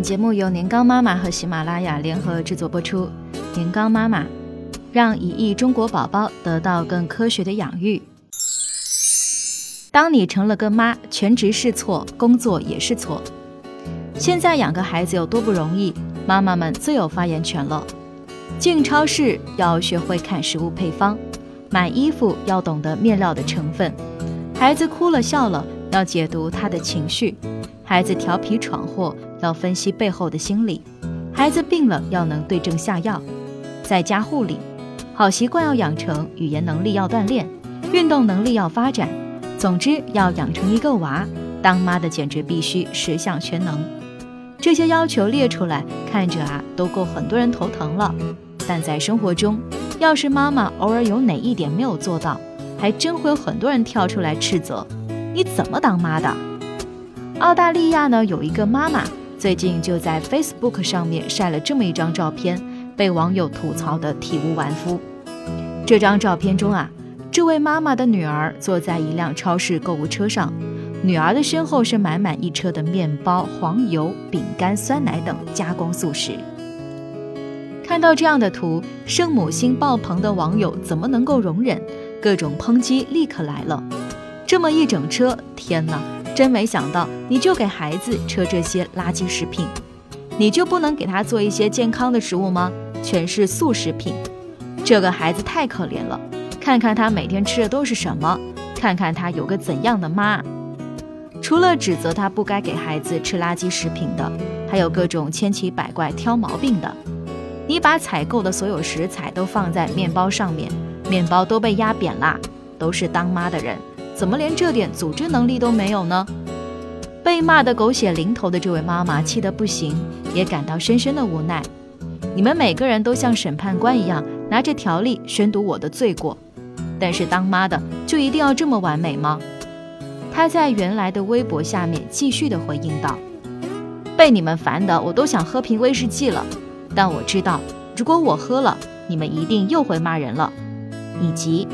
本节目由年糕妈妈和喜马拉雅联合制作播出。年糕妈妈，让一亿中国宝宝得到更科学的养育。当你成了个妈，全职是错，工作也是错。现在养个孩子有多不容易，妈妈们最有发言权了。进超市要学会看食物配方，买衣服要懂得面料的成分。孩子哭了笑了，要解读他的情绪。孩子调皮闯祸，要分析背后的心理；孩子病了，要能对症下药。在家护理，好习惯要养成，语言能力要锻炼，运动能力要发展。总之，要养成一个娃，当妈的简直必须十项全能。这些要求列出来，看着啊，都够很多人头疼了。但在生活中，要是妈妈偶尔有哪一点没有做到，还真会有很多人跳出来斥责：你怎么当妈的？澳大利亚呢，有一个妈妈最近就在 Facebook 上面晒了这么一张照片，被网友吐槽的体无完肤。这张照片中啊，这位妈妈的女儿坐在一辆超市购物车上，女儿的身后是满满一车的面包、黄油、饼干、酸奶等加工速食。看到这样的图，圣母心爆棚的网友怎么能够容忍？各种抨击立刻来了。这么一整车，天哪！真没想到，你就给孩子吃这些垃圾食品，你就不能给他做一些健康的食物吗？全是素食品，这个孩子太可怜了。看看他每天吃的都是什么，看看他有个怎样的妈。除了指责他不该给孩子吃垃圾食品的，还有各种千奇百怪挑毛病的。你把采购的所有食材都放在面包上面，面包都被压扁啦，都是当妈的人。怎么连这点组织能力都没有呢？被骂得狗血淋头的这位妈妈气得不行，也感到深深的无奈。你们每个人都像审判官一样，拿着条例宣读我的罪过，但是当妈的就一定要这么完美吗？她在原来的微博下面继续的回应道：“被你们烦的，我都想喝瓶威士忌了。但我知道，如果我喝了，你们一定又会骂人了，以及……”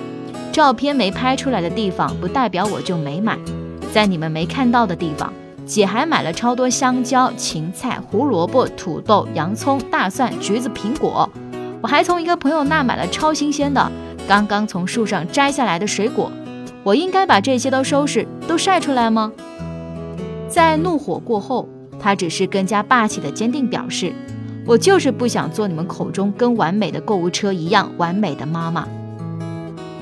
照片没拍出来的地方，不代表我就没买。在你们没看到的地方，姐还买了超多香蕉、芹菜、胡萝卜、土豆、洋葱、大蒜、橘子、苹果。我还从一个朋友那买了超新鲜的，刚刚从树上摘下来的水果。我应该把这些都收拾、都晒出来吗？在怒火过后，他只是更加霸气的坚定表示：“我就是不想做你们口中跟完美的购物车一样完美的妈妈。”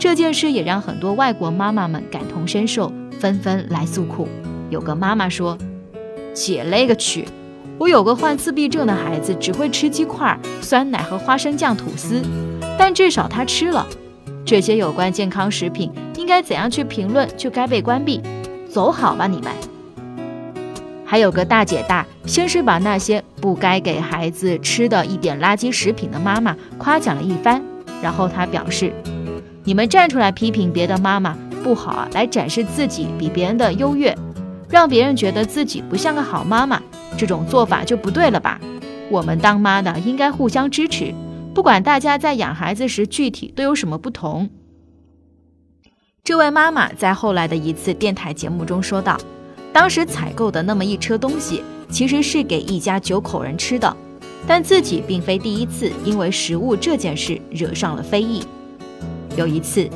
这件事也让很多外国妈妈们感同身受，纷纷来诉苦。有个妈妈说：“姐勒个去！我有个患自闭症的孩子，只会吃鸡块、酸奶和花生酱吐司，但至少他吃了。这些有关健康食品应该怎样去评论，就该被关闭。走好吧，你们！”还有个大姐大，先是把那些不该给孩子吃的一点垃圾食品的妈妈夸奖了一番，然后她表示。你们站出来批评别的妈妈不好啊，来展示自己比别人的优越，让别人觉得自己不像个好妈妈，这种做法就不对了吧？我们当妈的应该互相支持，不管大家在养孩子时具体都有什么不同。这位妈妈在后来的一次电台节目中说道：“当时采购的那么一车东西，其实是给一家九口人吃的，但自己并非第一次因为食物这件事惹上了非议。”有一次，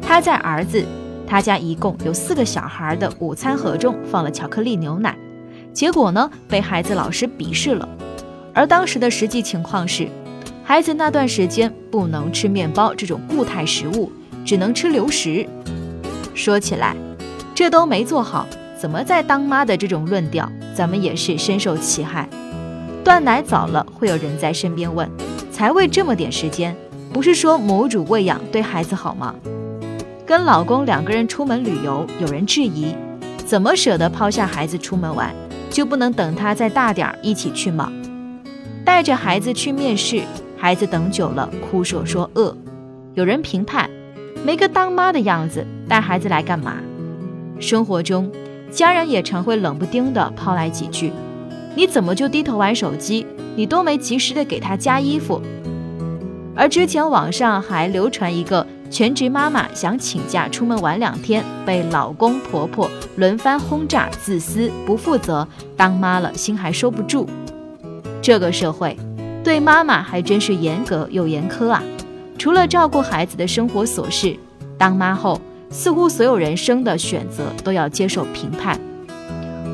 他在儿子他家一共有四个小孩的午餐盒中放了巧克力牛奶，结果呢被孩子老师鄙视了。而当时的实际情况是，孩子那段时间不能吃面包这种固态食物，只能吃流食。说起来，这都没做好，怎么在当妈的这种论调，咱们也是深受其害。断奶早了，会有人在身边问，才喂这么点时间。不是说母乳喂养对孩子好吗？跟老公两个人出门旅游，有人质疑，怎么舍得抛下孩子出门玩，就不能等他再大点儿一起去吗？带着孩子去面试，孩子等久了哭说说饿。有人评判，没个当妈的样子，带孩子来干嘛？生活中，家人也常会冷不丁的抛来几句：“你怎么就低头玩手机？你都没及时的给他加衣服。”而之前网上还流传一个全职妈妈想请假出门玩两天，被老公婆婆轮番轰炸，自私不负责，当妈了心还收不住。这个社会对妈妈还真是严格又严苛啊！除了照顾孩子的生活琐事，当妈后似乎所有人生的选择都要接受评判。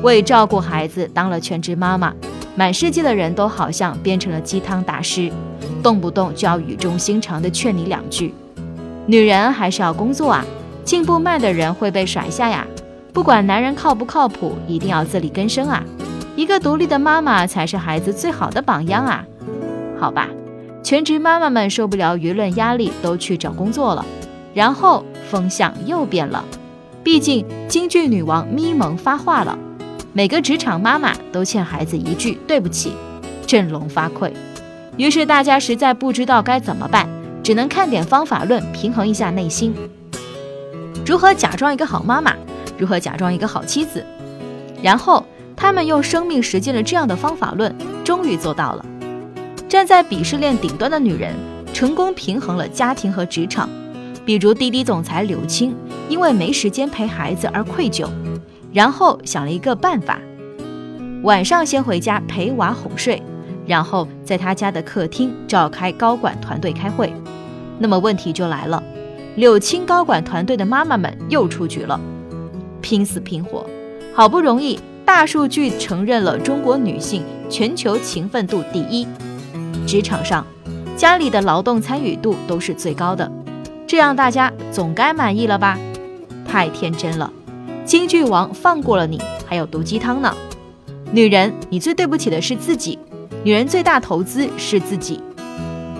为照顾孩子当了全职妈妈，满世界的人都好像变成了鸡汤大师，动不动就要语重心长地劝你两句：“女人还是要工作啊，进步慢的人会被甩下呀。不管男人靠不靠谱，一定要自力更生啊。一个独立的妈妈才是孩子最好的榜样啊。”好吧，全职妈妈们受不了舆论压力，都去找工作了，然后风向又变了。毕竟京剧女王咪蒙发话了。每个职场妈妈都欠孩子一句对不起，振聋发聩。于是大家实在不知道该怎么办，只能看点方法论，平衡一下内心。如何假装一个好妈妈？如何假装一个好妻子？然后他们用生命实践了这样的方法论，终于做到了。站在鄙视链顶端的女人，成功平衡了家庭和职场。比如滴滴总裁柳青，因为没时间陪孩子而愧疚。然后想了一个办法，晚上先回家陪娃哄睡，然后在他家的客厅召开高管团队开会。那么问题就来了，柳青高管团队的妈妈们又出局了，拼死拼活，好不容易大数据承认了中国女性全球勤奋度第一，职场上家里的劳动参与度都是最高的，这样大家总该满意了吧？太天真了。京剧王放过了你，还有毒鸡汤呢。女人，你最对不起的是自己。女人最大投资是自己。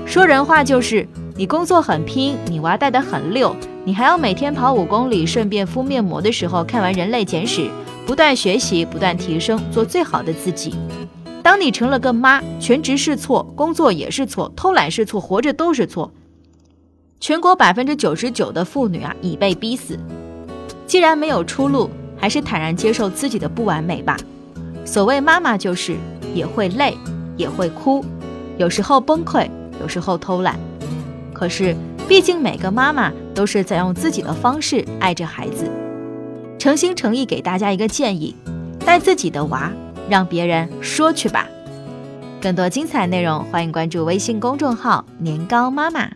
说人话就是，你工作很拼，你娃带得很溜，你还要每天跑五公里，顺便敷面膜的时候看完《人类简史》，不断学习，不断提升，做最好的自己。当你成了个妈，全职是错，工作也是错，偷懒是错，活着都是错。全国百分之九十九的妇女啊，已被逼死。既然没有出路，还是坦然接受自己的不完美吧。所谓妈妈，就是也会累，也会哭，有时候崩溃，有时候偷懒。可是，毕竟每个妈妈都是在用自己的方式爱着孩子。诚心诚意给大家一个建议：带自己的娃，让别人说去吧。更多精彩内容，欢迎关注微信公众号“年糕妈妈”。